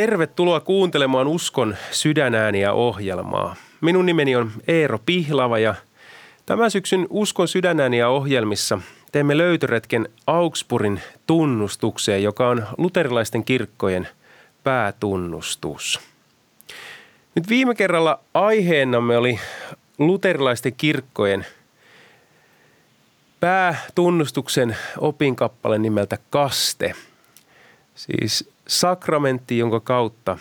Tervetuloa kuuntelemaan Uskon sydänääniä ohjelmaa. Minun nimeni on Eero Pihlava ja tämän syksyn Uskon sydänääniä ohjelmissa teemme löytöretken Augsburgin tunnustukseen, joka on luterilaisten kirkkojen päätunnustus. Nyt viime kerralla aiheenamme oli luterilaisten kirkkojen päätunnustuksen opinkappale nimeltä Kaste. Siis sakramentti, jonka kautta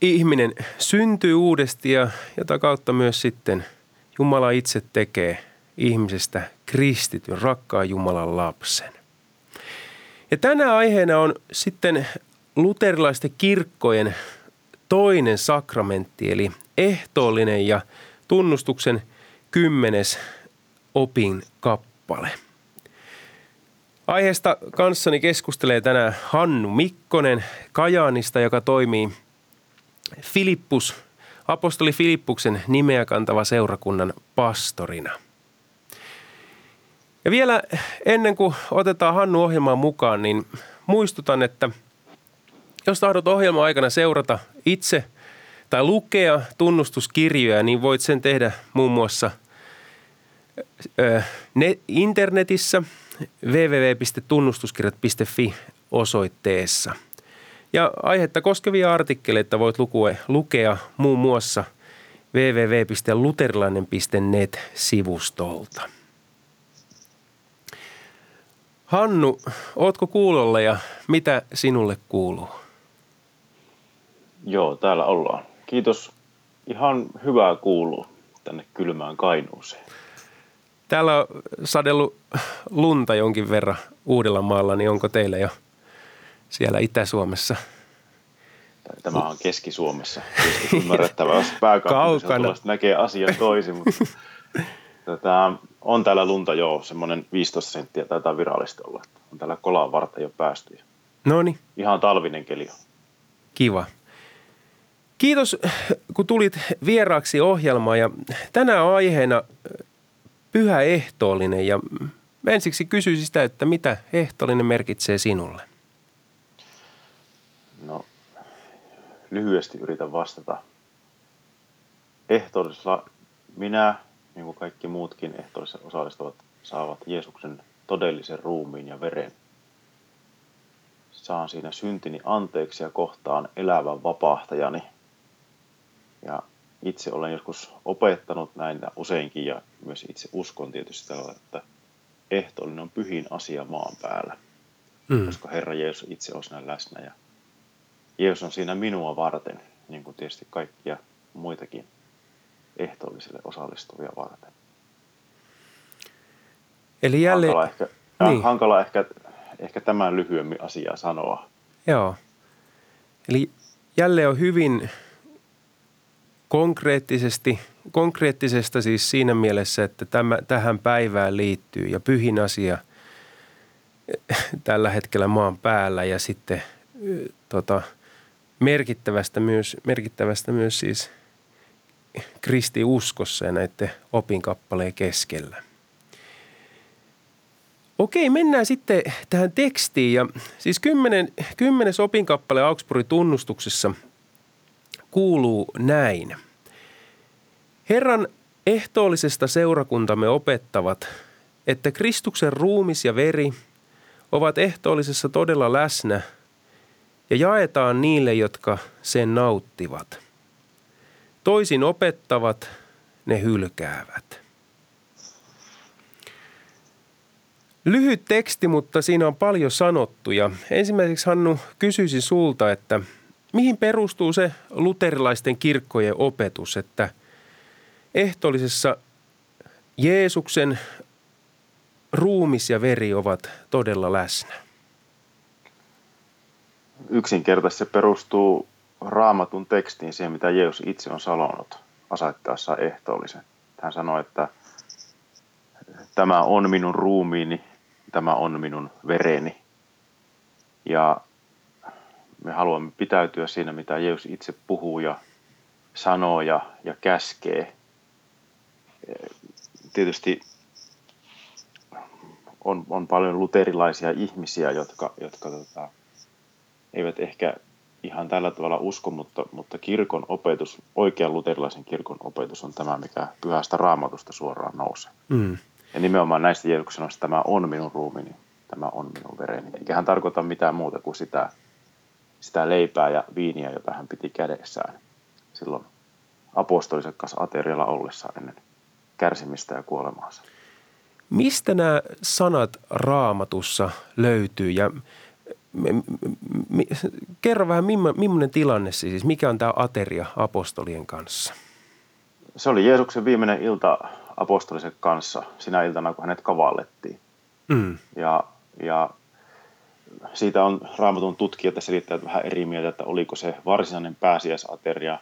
ihminen syntyy uudesti ja jota kautta myös sitten Jumala itse tekee ihmisestä kristityn, rakkaan Jumalan lapsen. Ja tänä aiheena on sitten luterilaisten kirkkojen toinen sakramentti, eli ehtoollinen ja tunnustuksen kymmenes opin kappale. Aiheesta kanssani keskustelee tänään Hannu Mikkonen Kajaanista, joka toimii Filippus, apostoli Filippuksen nimeä kantava seurakunnan pastorina. Ja vielä ennen kuin otetaan Hannu ohjelmaan mukaan, niin muistutan, että jos tahdot ohjelman aikana seurata itse tai lukea tunnustuskirjoja, niin voit sen tehdä muun muassa internetissä – www.tunnustuskirjat.fi osoitteessa. Ja aihetta koskevia artikkeleita voit lukue, lukea muun muassa www.luterilainen.net-sivustolta. Hannu, ootko kuulolla ja mitä sinulle kuuluu? Joo, täällä ollaan. Kiitos. Ihan hyvää kuuluu tänne kylmään Kainuuseen. Täällä on sadellut lunta jonkin verran Uudellamaalla, niin onko teillä jo siellä Itä-Suomessa? Tämä on Keski-Suomessa. Ymmärrettävää, jos pääkaupunkiseudulta näkee asian toisin, mutta tätä, on täällä lunta jo semmoinen 15 senttiä taitaa virallista olla. On täällä kolaan varten jo päästy. No niin. Ihan talvinen keli on. Kiva. Kiitos, kun tulit vieraaksi ohjelmaan ja tänään aiheena pyhä ehtoollinen ja ensiksi kysyisin sitä, että mitä ehtoollinen merkitsee sinulle? No, lyhyesti yritän vastata. Ehtoollisella minä, niin kuin kaikki muutkin ehtoollisessa osallistuvat, saavat Jeesuksen todellisen ruumiin ja veren. Saan siinä syntini anteeksi ja kohtaan elävän vapahtajani. Ja itse olen joskus opettanut näitä useinkin ja myös itse uskon tietysti tällä, että ehtoollinen on pyhin asia maan päällä, mm. koska Herra Jeesus itse on siinä läsnä ja Jeesus on siinä minua varten, niin kuin tietysti kaikkia muitakin ehtoollisille osallistuvia varten. Eli jälleen... Hankala ehkä, niin. hankala ehkä, ehkä tämän lyhyemmin asiaa sanoa. Joo. Eli jälleen on hyvin konkreettisesti, konkreettisesta siis siinä mielessä, että tämä, tähän päivään liittyy ja pyhin asia tällä hetkellä maan päällä ja sitten tota, merkittävästä, myös, merkittävästä myös siis kristiuskossa ja näiden opinkappaleen keskellä. Okei, mennään sitten tähän tekstiin. Ja siis kymmenen, kymmenes opinkappale Augsburgin tunnustuksessa – kuuluu näin. Herran ehtoollisesta seurakuntamme opettavat, että Kristuksen ruumis ja veri ovat ehtoollisessa todella läsnä ja jaetaan niille, jotka sen nauttivat. Toisin opettavat, ne hylkäävät. Lyhyt teksti, mutta siinä on paljon sanottuja. Ensimmäiseksi Hannu kysyisin sulta, että – mihin perustuu se luterilaisten kirkkojen opetus, että ehtoollisessa Jeesuksen ruumis ja veri ovat todella läsnä? Yksinkertaisesti se perustuu raamatun tekstiin siihen, mitä Jeesus itse on sanonut asettaessa ehtoollisen. Hän sanoi, että tämä on minun ruumiini, tämä on minun vereni. Ja me haluamme pitäytyä siinä, mitä Jeesus itse puhuu ja sanoo ja, ja käskee. Tietysti on, on paljon luterilaisia ihmisiä, jotka, jotka tota, eivät ehkä ihan tällä tavalla usko, mutta, mutta kirkon opetus, oikean luterilaisen kirkon opetus on tämä, mikä pyhästä raamatusta suoraan nousee. Mm. Ja nimenomaan näistä Jeesuksen sanoista, tämä on minun ruumini, tämä on minun vereni. Eikä hän tarkoita mitään muuta kuin sitä, sitä leipää ja viiniä, jota hän piti kädessään silloin apostolisen kanssa aterialla ollessa ennen kärsimistä ja kuolemaansa. Mistä nämä sanat raamatussa löytyy ja kerro vähän, millainen tilanne siis, mikä on tämä ateria apostolien kanssa? Se oli Jeesuksen viimeinen ilta apostolisen kanssa sinä iltana, kun hänet kavallettiin. Mm. Ja, ja siitä on raamatun tutkijat ja selittäjät vähän eri mieltä, että oliko se varsinainen pääsiäisateria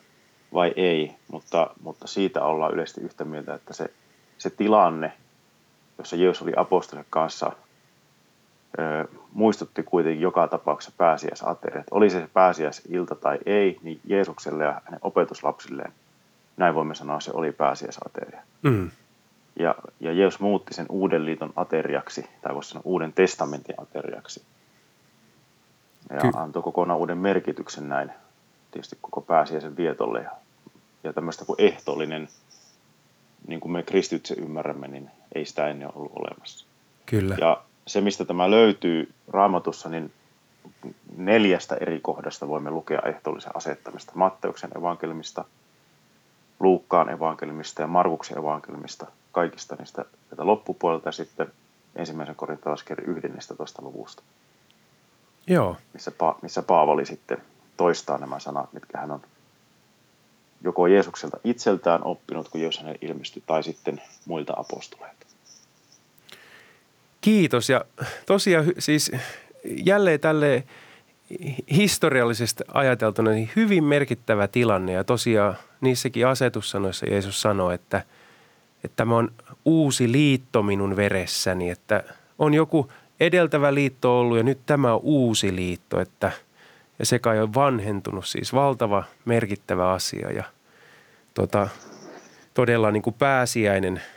vai ei, mutta, mutta siitä ollaan yleisesti yhtä mieltä, että se, se tilanne, jossa Jeesus oli apostolien kanssa, ö, muistutti kuitenkin joka tapauksessa pääsiäisateriat. Oli se pääsiäisilta tai ei, niin Jeesukselle ja hänen opetuslapsilleen, näin voimme sanoa, se oli pääsiäisateria. Mm. Ja, ja Jeesus muutti sen uuden liiton ateriaksi, tai voisi sanoa uuden testamentin ateriaksi. Ja Ky- antoi kokonaan uuden merkityksen näin, tietysti koko pääsiäisen vietolle. Ja, ja tämmöistä kuin ehtoollinen, niin kuin me kristytse ymmärrämme, niin ei sitä ennen ollut olemassa. Kyllä. Ja se, mistä tämä löytyy raamatussa, niin neljästä eri kohdasta voimme lukea ehtoollisen asettamista. Matteuksen evankelmista, Luukkaan evankelmista ja Markuksen evankelmista, kaikista niistä loppupuolelta ja sitten ensimmäisen korintolaiskirjan 11. luvusta. Joo. Missä, pa- missä Paavali sitten toistaa nämä sanat, mitkä hän on joko Jeesukselta itseltään oppinut, kun Jeesus hänelle ilmestyi, tai sitten muilta apostoleilta. Kiitos ja tosiaan siis jälleen tälle historiallisesti ajateltuna niin hyvin merkittävä tilanne ja tosiaan niissäkin asetussanoissa Jeesus sanoi, että, että tämä on uusi liitto minun veressäni, että on joku edeltävä liitto ollut ja nyt tämä on uusi liitto, että ja se kai on vanhentunut, siis valtava merkittävä asia ja tota, todella niin kuin pääsiäinen –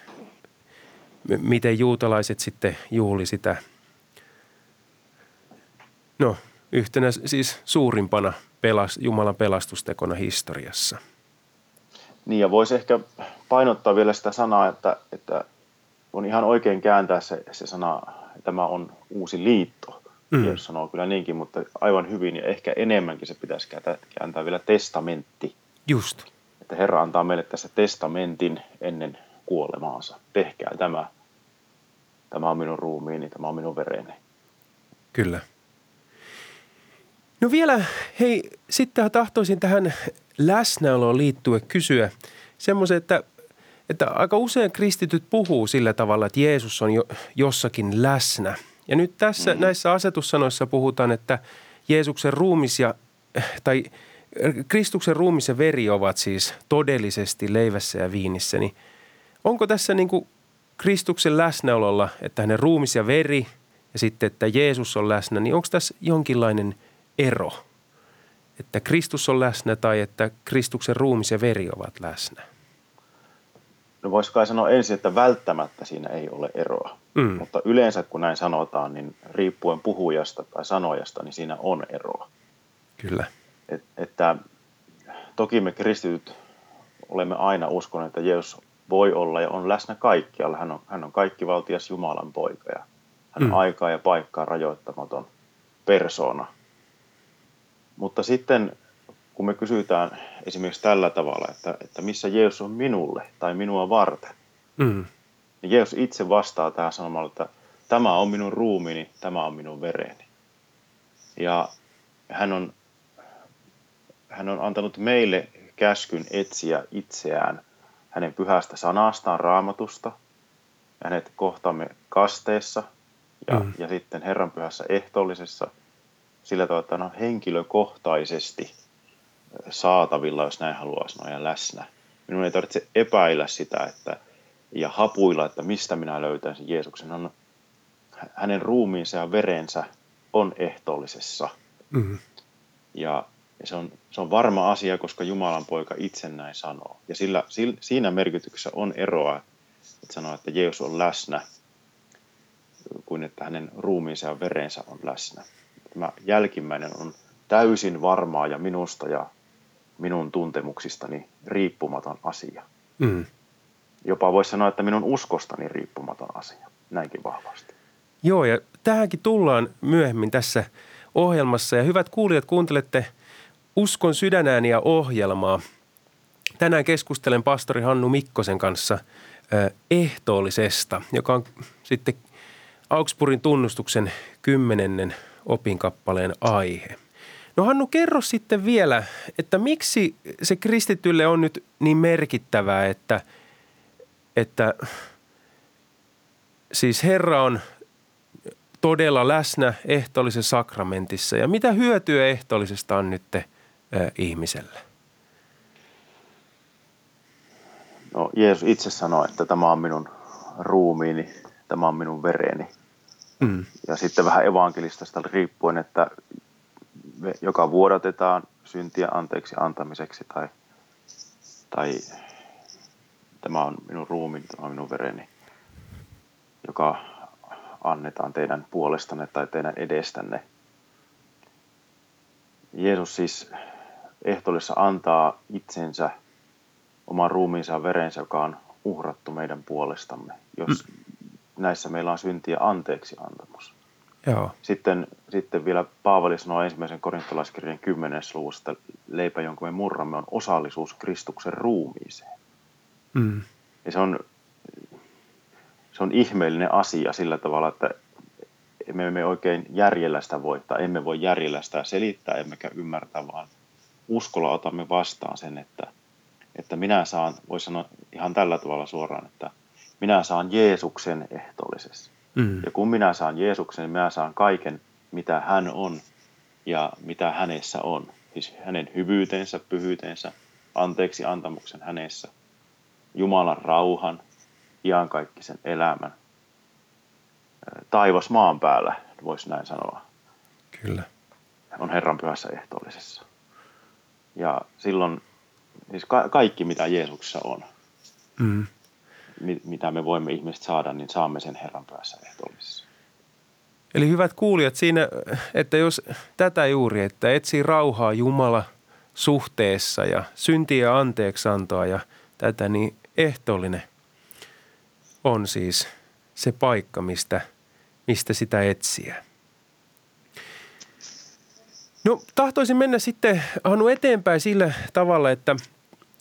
miten juutalaiset sitten juhli sitä, no yhtenä siis suurimpana pelast, Jumalan pelastustekona historiassa. Niin ja voisi ehkä painottaa vielä sitä sanaa, että, että on ihan oikein kääntää se, se sana, tämä on uusi liitto. Mm. Jos sanoo kyllä niinkin, mutta aivan hyvin ja ehkä enemmänkin se pitäisi kääntää vielä testamentti. Just. Että Herra antaa meille tässä testamentin ennen kuolemaansa. Tehkää tämä. Tämä on minun ruumiini, tämä on minun vereni. Kyllä. No vielä, hei, sitten tahtoisin tähän läsnäoloon liittyen kysyä semmoisen, että, että aika usein kristityt puhuu sillä tavalla, että Jeesus on jo, jossakin läsnä. Ja nyt tässä mm. näissä asetussanoissa puhutaan, että Jeesuksen ruumis ja, tai Kristuksen ruumis ja veri ovat siis todellisesti leivässä ja viinissä, niin onko tässä niin kuin Kristuksen läsnäololla, että hänen ruumis ja veri ja sitten, että Jeesus on läsnä, niin onko tässä jonkinlainen ero? Että Kristus on läsnä tai että Kristuksen ruumis ja veri ovat läsnä? No vois kai sanoa ensin, että välttämättä siinä ei ole eroa. Mm. Mutta yleensä kun näin sanotaan, niin riippuen puhujasta tai sanojasta, niin siinä on eroa. Kyllä. Et, että toki me kristityt olemme aina uskoneet, että Jeesus voi olla ja on läsnä kaikkialla. Hän on, hän on kaikkivaltias Jumalan poika ja hän on mm. aikaa ja paikkaa rajoittamaton persona. Mutta sitten kun me kysytään esimerkiksi tällä tavalla, että, että missä Jeesus on minulle tai minua varten, mm. niin Jeesus itse vastaa tähän sanomalla, että tämä on minun ruumiini, tämä on minun vereni. Ja hän on, hän on antanut meille käskyn etsiä itseään – hänen pyhästä sanastaan, raamatusta. Hänet kohtaamme kasteessa ja, mm. ja sitten Herran pyhässä ehtoollisessa sillä tavalla, että hän on henkilökohtaisesti saatavilla, jos näin haluaa sanoa, ja läsnä. Minun ei tarvitse epäillä sitä että, ja hapuilla, että mistä minä löytän sen Jeesuksen. On, hänen ruumiinsa ja verensä on ehtoollisessa. Mm. Ja ja se on, se on varma asia, koska Jumalan poika itse näin sanoo. Ja sillä, siinä merkityksessä on eroa, että sanoo, että Jeesus on läsnä, kuin että hänen ruumiinsa ja verensä on läsnä. Tämä jälkimmäinen on täysin varmaa ja minusta ja minun tuntemuksistani riippumaton asia. Mm. Jopa voisi sanoa, että minun uskostani riippumaton asia. Näinkin vahvasti. Joo, ja tähänkin tullaan myöhemmin tässä ohjelmassa. Ja hyvät kuulijat, kuuntelette Uskon sydänääniä ohjelmaa. Tänään keskustelen pastori Hannu Mikkosen kanssa ehtoollisesta, joka on sitten Augsburgin tunnustuksen kymmenennen opinkappaleen aihe. No Hannu, kerro sitten vielä, että miksi se kristitylle on nyt niin merkittävää, että, että siis Herra on todella läsnä ehtoollisessa sakramentissa ja mitä hyötyä ehtoollisesta on nyt äh, ihmiselle? No Jeesus itse sanoi, että tämä on minun ruumiini, tämä on minun vereni. Mm. Ja sitten vähän evankelistasta riippuen, että joka vuodatetaan syntiä anteeksi antamiseksi tai, tai tämä on minun ruumiini, tämä on minun vereni, joka annetaan teidän puolestanne tai teidän edestänne. Jeesus siis ehtoollisessa antaa itsensä, oman ruumiinsa verensä, joka on uhrattu meidän puolestamme, jos mm. näissä meillä on syntiä anteeksi antamus. Joo. Sitten, sitten vielä Paavali sanoo ensimmäisen korintolaiskirjan 10. luvusta, leipä, jonka me murramme, on osallisuus Kristuksen ruumiiseen. Mm. Ja se on, se on ihmeellinen asia sillä tavalla, että me emme oikein järjellä sitä voittaa, emme voi järjellä sitä selittää, emmekä ymmärtää, vaan uskolla otamme vastaan sen, että, että minä saan, voi sanoa ihan tällä tavalla suoraan, että minä saan Jeesuksen ehtoollisessa. Mm. Ja kun minä saan Jeesuksen, niin minä saan kaiken, mitä hän on ja mitä hänessä on. Siis hänen hyvyytensä, pyhyytensä, anteeksi antamuksen hänessä, Jumalan rauhan, iankaikkisen elämän. Taivas maan päällä, voisi näin sanoa. Kyllä. On Herran pyhässä ehtoollisessa. Ja silloin siis ka- kaikki, mitä Jeesuksessa on, mm mitä me voimme ihmiset saada, niin saamme sen Herran päässä ehtoollisessa. Eli hyvät kuulijat siinä, että jos tätä juuri, että etsii rauhaa Jumala suhteessa ja syntiä anteeksantoa ja tätä, niin ehtoollinen on siis se paikka, mistä, mistä sitä etsiä. No tahtoisin mennä sitten Anu eteenpäin sillä tavalla, että –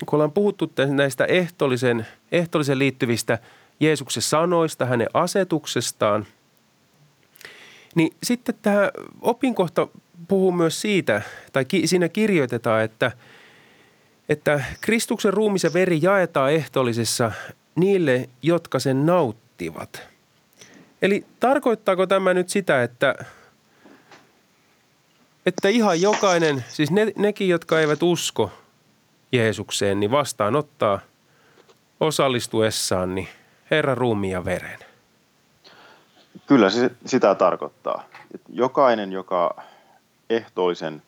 kun ollaan puhuttu näistä ehtoollisen, ehtoollisen liittyvistä Jeesuksen sanoista, hänen asetuksestaan, niin sitten tämä opinkohta puhuu myös siitä, tai ki, siinä kirjoitetaan, että, että Kristuksen ruumisen veri jaetaan ehtoollisessa niille, jotka sen nauttivat. Eli tarkoittaako tämä nyt sitä, että, että ihan jokainen, siis ne, nekin, jotka eivät usko – Jeesukseen, niin vastaanottaa osallistuessaan niin Herran ruumi ja veren. Kyllä se sitä tarkoittaa. Että jokainen, joka ehtoollisen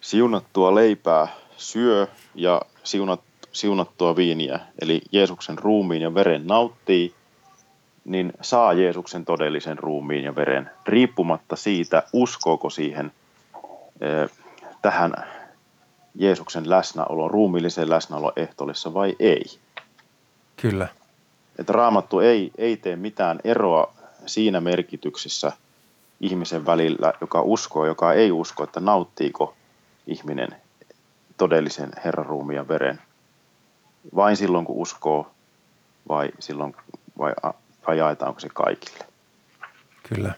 siunattua leipää syö ja siunat, siunattua viiniä, eli Jeesuksen ruumiin ja veren nauttii, niin saa Jeesuksen todellisen ruumiin ja veren, riippumatta siitä, uskooko siihen eh, tähän Jeesuksen läsnäolo, ruumiillisen läsnäolo ehtoollisessa vai ei. Kyllä. Että raamattu ei, ei tee mitään eroa siinä merkityksessä ihmisen välillä, joka uskoo, joka ei usko, että nauttiiko ihminen todellisen Herran ruumiin ja veren. Vain silloin, kun uskoo vai, silloin, vai, vai jaetaanko se kaikille. Kyllä.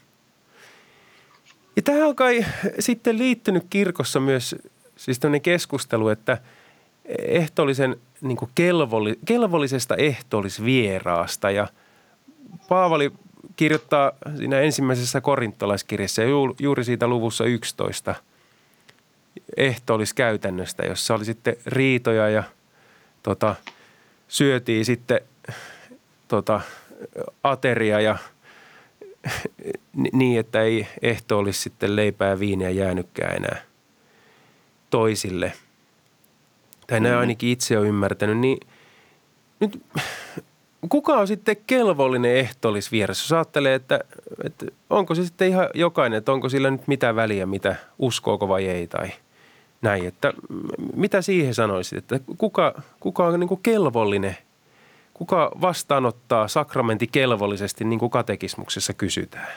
Ja tähän on kai sitten liittynyt kirkossa myös Siis tämmöinen keskustelu, että ehtoollisen niin kelvolli, kelvollisesta ehtoollisvieraasta ja Paavali kirjoittaa siinä ensimmäisessä korintolaiskirjassa juuri siitä luvussa 11 ehtoolliskäytännöstä, jossa oli sitten riitoja ja tota, syötiin sitten tota, ateria ja niin, että ei ehto olisi sitten leipää ja viiniä jäänytkään enää – toisille, tai näin mm. ainakin itse on ymmärtänyt, niin nyt kuka on sitten kelvollinen ehtoollisvieras? Jos ajattelee, että, että onko se sitten ihan jokainen, että onko sillä nyt mitä väliä, mitä uskooko vai ei tai näin. Että mitä siihen sanoisit, että kuka, kuka on niin kuin kelvollinen, kuka vastaanottaa sakramentti kelvollisesti niin kuin katekismuksessa kysytään?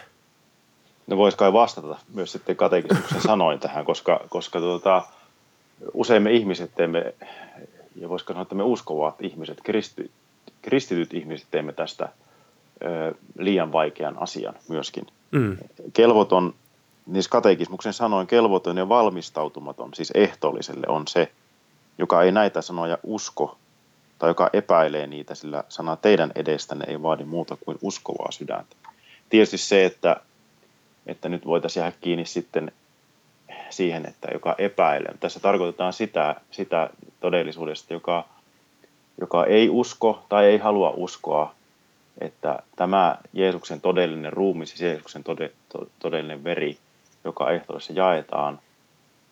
No vois kai vastata myös sitten katekismuksen sanoin tähän, koska, koska tuota, usein me ihmiset teemme, ja voisiko sanoa, että me uskovat ihmiset, kristi, kristityt ihmiset teemme tästä ö, liian vaikean asian myöskin. Mm. Kelvoton, niissä katekismuksen sanoin, kelvoton ja valmistautumaton, siis ehtoolliselle on se, joka ei näitä sanoja usko tai joka epäilee niitä, sillä sana teidän edestänne ei vaadi muuta kuin uskovaa sydäntä. Tietysti se, että, että nyt voitaisiin jäädä kiinni sitten siihen, että joka epäilee. Tässä tarkoitetaan sitä, sitä todellisuudesta, joka, joka ei usko tai ei halua uskoa, että tämä Jeesuksen todellinen ruumi, siis Jeesuksen tode, to, todellinen veri, joka ehtoissa jaetaan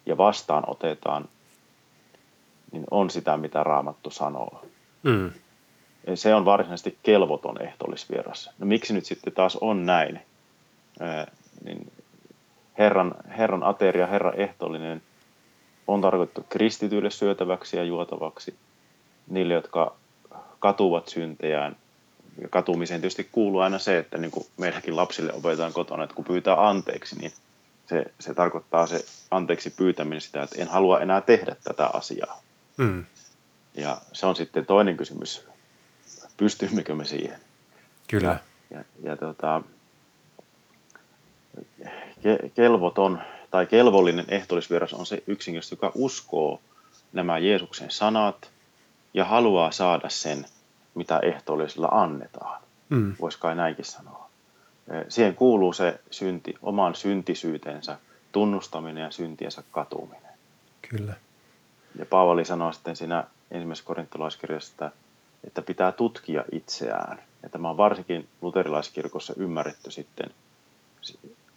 ja vastaan otetaan, niin on sitä, mitä Raamattu sanoo. Mm. Se on varsinaisesti kelvoton ehtoollisvieras. No miksi nyt sitten taas on näin? Ää, niin Herran, Herran ateria, Herran ehtoollinen on tarkoitettu kristityille syötäväksi ja juotavaksi. Niille, jotka katuvat syntejään. Ja katumiseen tietysti kuuluu aina se, että niin kuin meidänkin lapsille opetetaan kotona, että kun pyytää anteeksi, niin se, se tarkoittaa se anteeksi pyytäminen sitä, että en halua enää tehdä tätä asiaa. Mm. Ja se on sitten toinen kysymys, pystymmekö me siihen. Kyllä. Ja, ja, ja tota, kelvoton tai kelvollinen ehtoollisvieras on se yksinkertaisesti, joka uskoo nämä Jeesuksen sanat ja haluaa saada sen, mitä ehtoollisella annetaan. Mm. Voisi kai näinkin sanoa. Siihen kuuluu se synti, oman syntisyytensä tunnustaminen ja syntiensä katuminen. Kyllä. Ja Paavali sanoo sitten siinä ensimmäisessä korintolaiskirjassa, että, että pitää tutkia itseään. Ja tämä on varsinkin luterilaiskirkossa ymmärretty sitten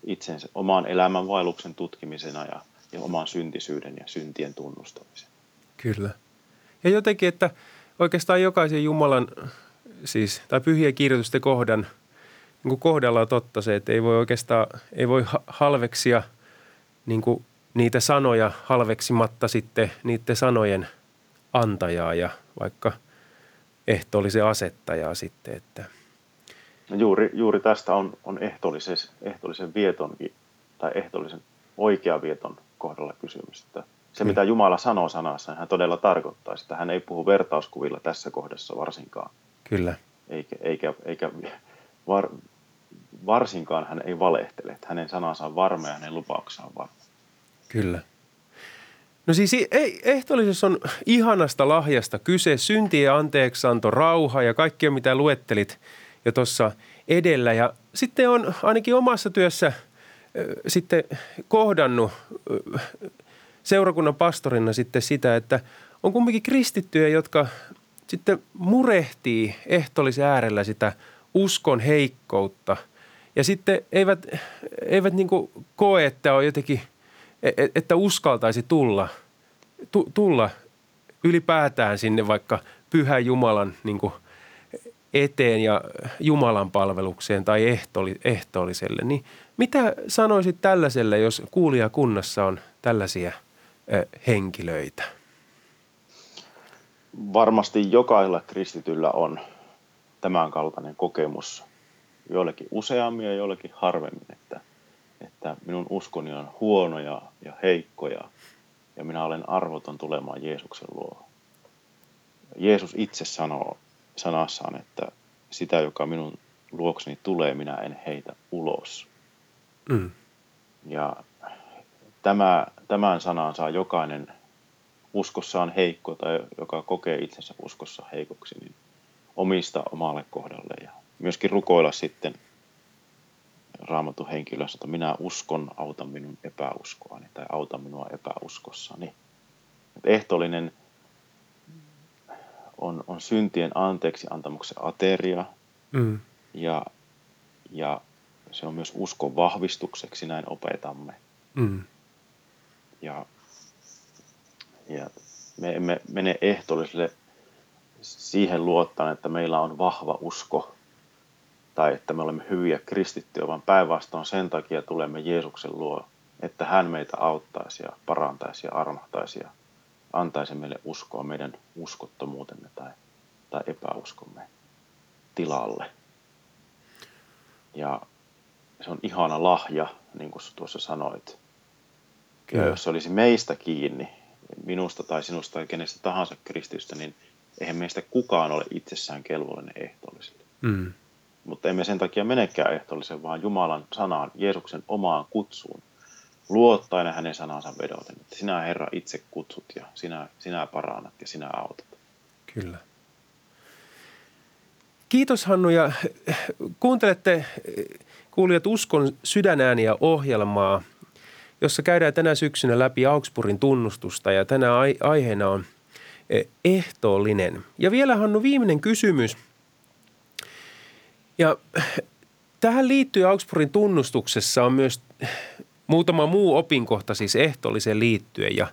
itsensä, oman elämän vaelluksen tutkimisena ja, ja oman syntisyyden ja syntien tunnustamisen. Kyllä. Ja jotenkin, että oikeastaan jokaisen Jumalan siis, tai pyhien kirjoitusten kohdan, niin kuin kohdalla on totta se, että ei voi oikeastaan, ei voi halveksia niin kuin niitä sanoja halveksimatta sitten niiden sanojen antajaa ja vaikka ehtoollisen asettajaa sitten, että – No juuri, juuri tästä on, on ehtoollisen, ehtoollisen vietonkin tai ehtoollisen oikean vieton kohdalla kysymys. Että se, mitä Jumala sanoo sanassa, hän todella tarkoittaa sitä. Hän ei puhu vertauskuvilla tässä kohdassa varsinkaan. Kyllä. Eikä, eikä, eikä var, varsinkaan hän ei valehtele. Että hänen sanansa on varma ja hänen lupauksensa on varma. Kyllä. No siis ehtoollisessa on ihanasta lahjasta kyse, syntien anteeksanto, rauha ja kaikkea mitä luettelit – jo tuossa edellä. Ja sitten on ainakin omassa työssä sitten kohdannut seurakunnan pastorina sitten sitä, että on kumminkin kristittyjä, jotka sitten murehtii ehtolisen äärellä sitä uskon heikkoutta. Ja sitten eivät, eivät niin koe, että on jotenkin, e, e, että uskaltaisi tulla, tulla ylipäätään sinne vaikka pyhän Jumalan niin – eteen ja Jumalan palvelukseen tai ehtoolliselle, niin mitä sanoisit tällaiselle, jos kuulijakunnassa on tällaisia henkilöitä? Varmasti jokaisella kristityllä on tämän kaltainen kokemus, joillekin useammin ja joillekin harvemmin, että, että minun uskoni on huono ja, ja heikko ja, ja minä olen arvoton tulemaan Jeesuksen luo. Jeesus itse sanoo sanassaan, että sitä, joka minun luokseni tulee, minä en heitä ulos. Mm. Ja tämä, tämän sanan saa jokainen uskossaan heikko tai joka kokee itsensä uskossa heikoksi, niin omista omalle kohdalle ja myöskin rukoilla sitten raamatun henkilössä, että minä uskon, auta minun epäuskoani tai auta minua epäuskossani. Ehtoollinen on, on syntien anteeksi antamuksen ateria mm. ja, ja se on myös uskon vahvistukseksi, näin opetamme. Mm. Ja, ja me emme mene ehtoolliselle siihen luottaa, että meillä on vahva usko tai että me olemme hyviä kristittyjä, vaan päinvastoin sen takia tulemme Jeesuksen luo, että hän meitä auttaisi ja parantaisi ja armahtaisi ja antaisi meille uskoa meidän uskottomuutemme tai, tai epäuskomme tilalle. Ja se on ihana lahja, niin kuin tuossa sanoit. Kyllä. Ja jos se olisi meistä kiinni, minusta tai sinusta tai kenestä tahansa kristitystä, niin eihän meistä kukaan ole itsessään kelvollinen ehtoolliselle. Mm. Mutta emme sen takia menekään ehtoollisen, vaan Jumalan sanaan, Jeesuksen omaan kutsuun, luottaen hänen sanansa vedoten, että sinä Herra itse kutsut ja sinä, sinä parannat ja sinä autat. Kyllä. Kiitos Hannu ja kuuntelette kuulijat Uskon sydänääniä ohjelmaa, jossa käydään tänä syksynä läpi Augsburgin tunnustusta ja tänä aiheena on eh, ehtoollinen. Ja vielä Hannu viimeinen kysymys. Ja tähän liittyy Augsburgin tunnustuksessa on myös muutama muu opinkohta siis ehtoolliseen liittyen ja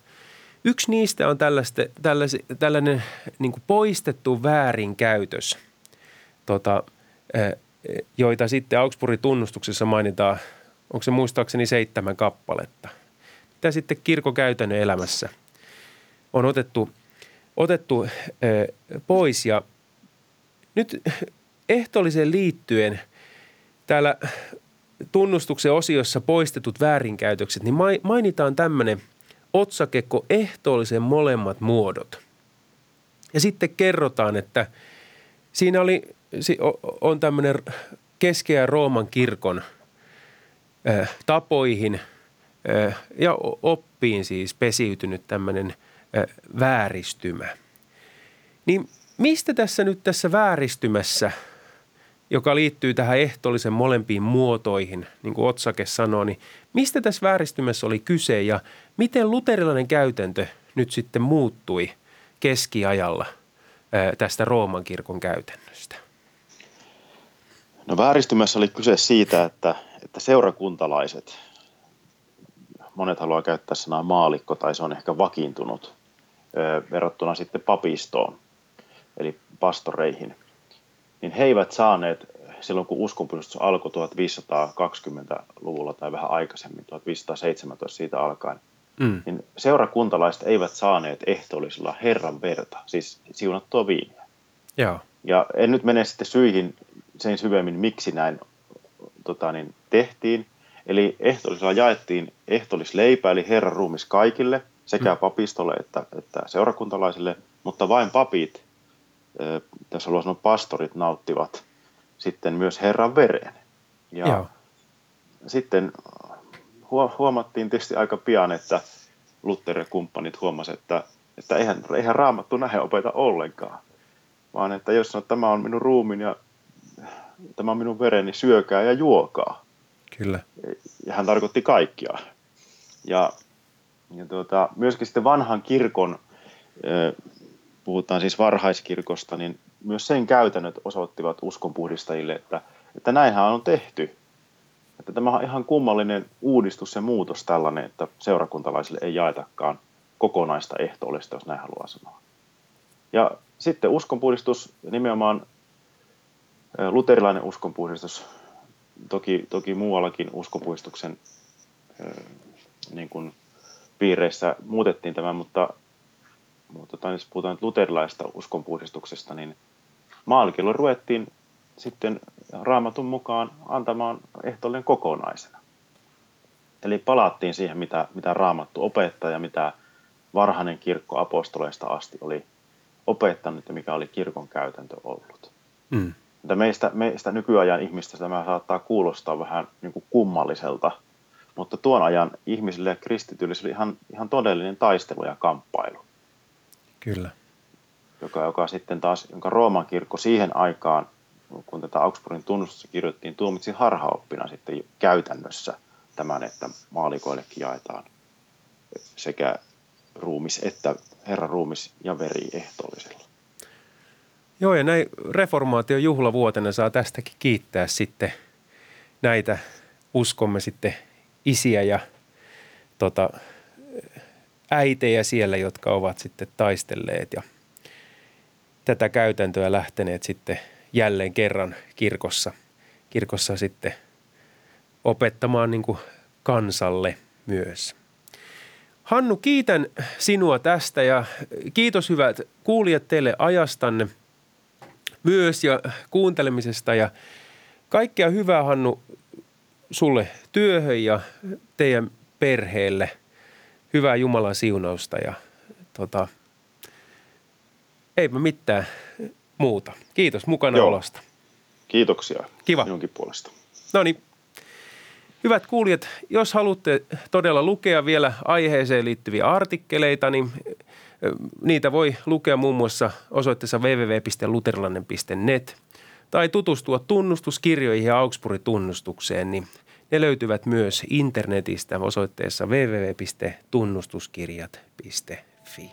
yksi niistä on tällainen, tällainen niin poistettu väärinkäytös, tota, joita sitten Augsburgin tunnustuksessa mainitaan, onko se muistaakseni seitsemän kappaletta, mitä sitten kirkokäytännön elämässä on otettu, otettu pois ja nyt ehtoolliseen liittyen täällä tunnustuksen osiossa poistetut väärinkäytökset, niin mainitaan tämmöinen otsakekko ehtoollisen molemmat muodot. Ja sitten kerrotaan, että siinä oli, on tämmöinen keskeä Rooman kirkon tapoihin ja oppiin siis pesiytynyt tämmöinen vääristymä. Niin mistä tässä nyt tässä vääristymässä – joka liittyy tähän ehtoollisen molempiin muotoihin, niin kuin otsake sanoo, niin mistä tässä vääristymässä oli kyse ja miten luterilainen käytäntö nyt sitten muuttui keskiajalla tästä Rooman kirkon käytännöstä? No vääristymässä oli kyse siitä, että, että seurakuntalaiset, monet haluaa käyttää sanaa maalikko tai se on ehkä vakiintunut verrattuna sitten papistoon, eli pastoreihin – niin he eivät saaneet silloin, kun uskonpuhdistus alkoi 1520-luvulla tai vähän aikaisemmin, 1517 siitä alkaen, mm. niin seurakuntalaiset eivät saaneet ehtoollisella Herran verta, siis siunattua viiniä. Joo. Ja en nyt mene sitten syihin sen syvemmin, miksi näin tota, niin, tehtiin. Eli ehtoollisella jaettiin ehtoollisleipä, eli Herran ruumis kaikille, sekä mm. papistolle että, että seurakuntalaisille, mutta vain papit tässä haluan sanoa, pastorit nauttivat sitten myös Herran veren. Ja Joo. sitten huomattiin tietysti aika pian, että Luther ja kumppanit huomasivat, että, että eihän, eihän raamattu nähe opeta ollenkaan, vaan että jos sanoo, että tämä on minun ruumin ja tämä on minun vereni, syökää ja juokaa. Kyllä. Ja hän tarkoitti kaikkia. Ja, ja tuota, myöskin sitten vanhan kirkon puhutaan siis varhaiskirkosta, niin myös sen käytännöt osoittivat uskonpuhdistajille, että, että näinhän on tehty. Että tämä on ihan kummallinen uudistus ja muutos tällainen, että seurakuntalaisille ei jaetakaan kokonaista ehtoollista, jos näin haluaa sanoa. Ja sitten uskonpuhdistus, nimenomaan luterilainen uskonpuhdistus, toki, toki muuallakin uskonpuhdistuksen niin kuin piireissä muutettiin tämä, mutta mutta tai jos puhutaan luterilaista uskonpuhdistuksesta, niin maalikilla ruvettiin sitten raamatun mukaan antamaan ehtoollinen kokonaisena. Eli palattiin siihen, mitä, mitä raamattu opettaa ja mitä varhainen kirkko apostoleista asti oli opettanut ja mikä oli kirkon käytäntö ollut. Mm. meistä, meistä nykyajan ihmistä tämä saattaa kuulostaa vähän niin kuin kummalliselta, mutta tuon ajan ihmisille ja kristityille se oli ihan, ihan todellinen taistelu ja kamppailu. Kyllä. Joka, joka sitten taas, jonka Rooman kirkko siihen aikaan, kun tätä Augsburgin tunnustusta kirjoittiin, tuomitsi harhaoppina sitten käytännössä tämän, että maalikoillekin jaetaan sekä ruumis että Herran ruumis ja veri ehtoollisella. Joo, ja näin reformaation juhlavuotena saa tästäkin kiittää sitten näitä uskomme sitten isiä ja tota, äitejä siellä, jotka ovat sitten taistelleet ja tätä käytäntöä lähteneet sitten jälleen kerran kirkossa, kirkossa sitten opettamaan niin kuin kansalle myös. Hannu, kiitän sinua tästä ja kiitos hyvät kuulijat teille ajastanne myös ja kuuntelemisesta ja kaikkea hyvää Hannu sulle työhön ja teidän perheelle. Hyvää Jumalan siunausta ja tota, eipä mitään muuta. Kiitos mukana Joo. olosta. Kiitoksia Kiva. minunkin puolesta. No niin. Hyvät kuulijat, jos haluatte todella lukea vielä aiheeseen liittyviä artikkeleita, niin niitä voi lukea muun muassa osoitteessa www.luterilainen.net tai tutustua tunnustuskirjoihin ja Augsburg-tunnustukseen, niin ne löytyvät myös internetistä osoitteessa www.tunnustuskirjat.fi.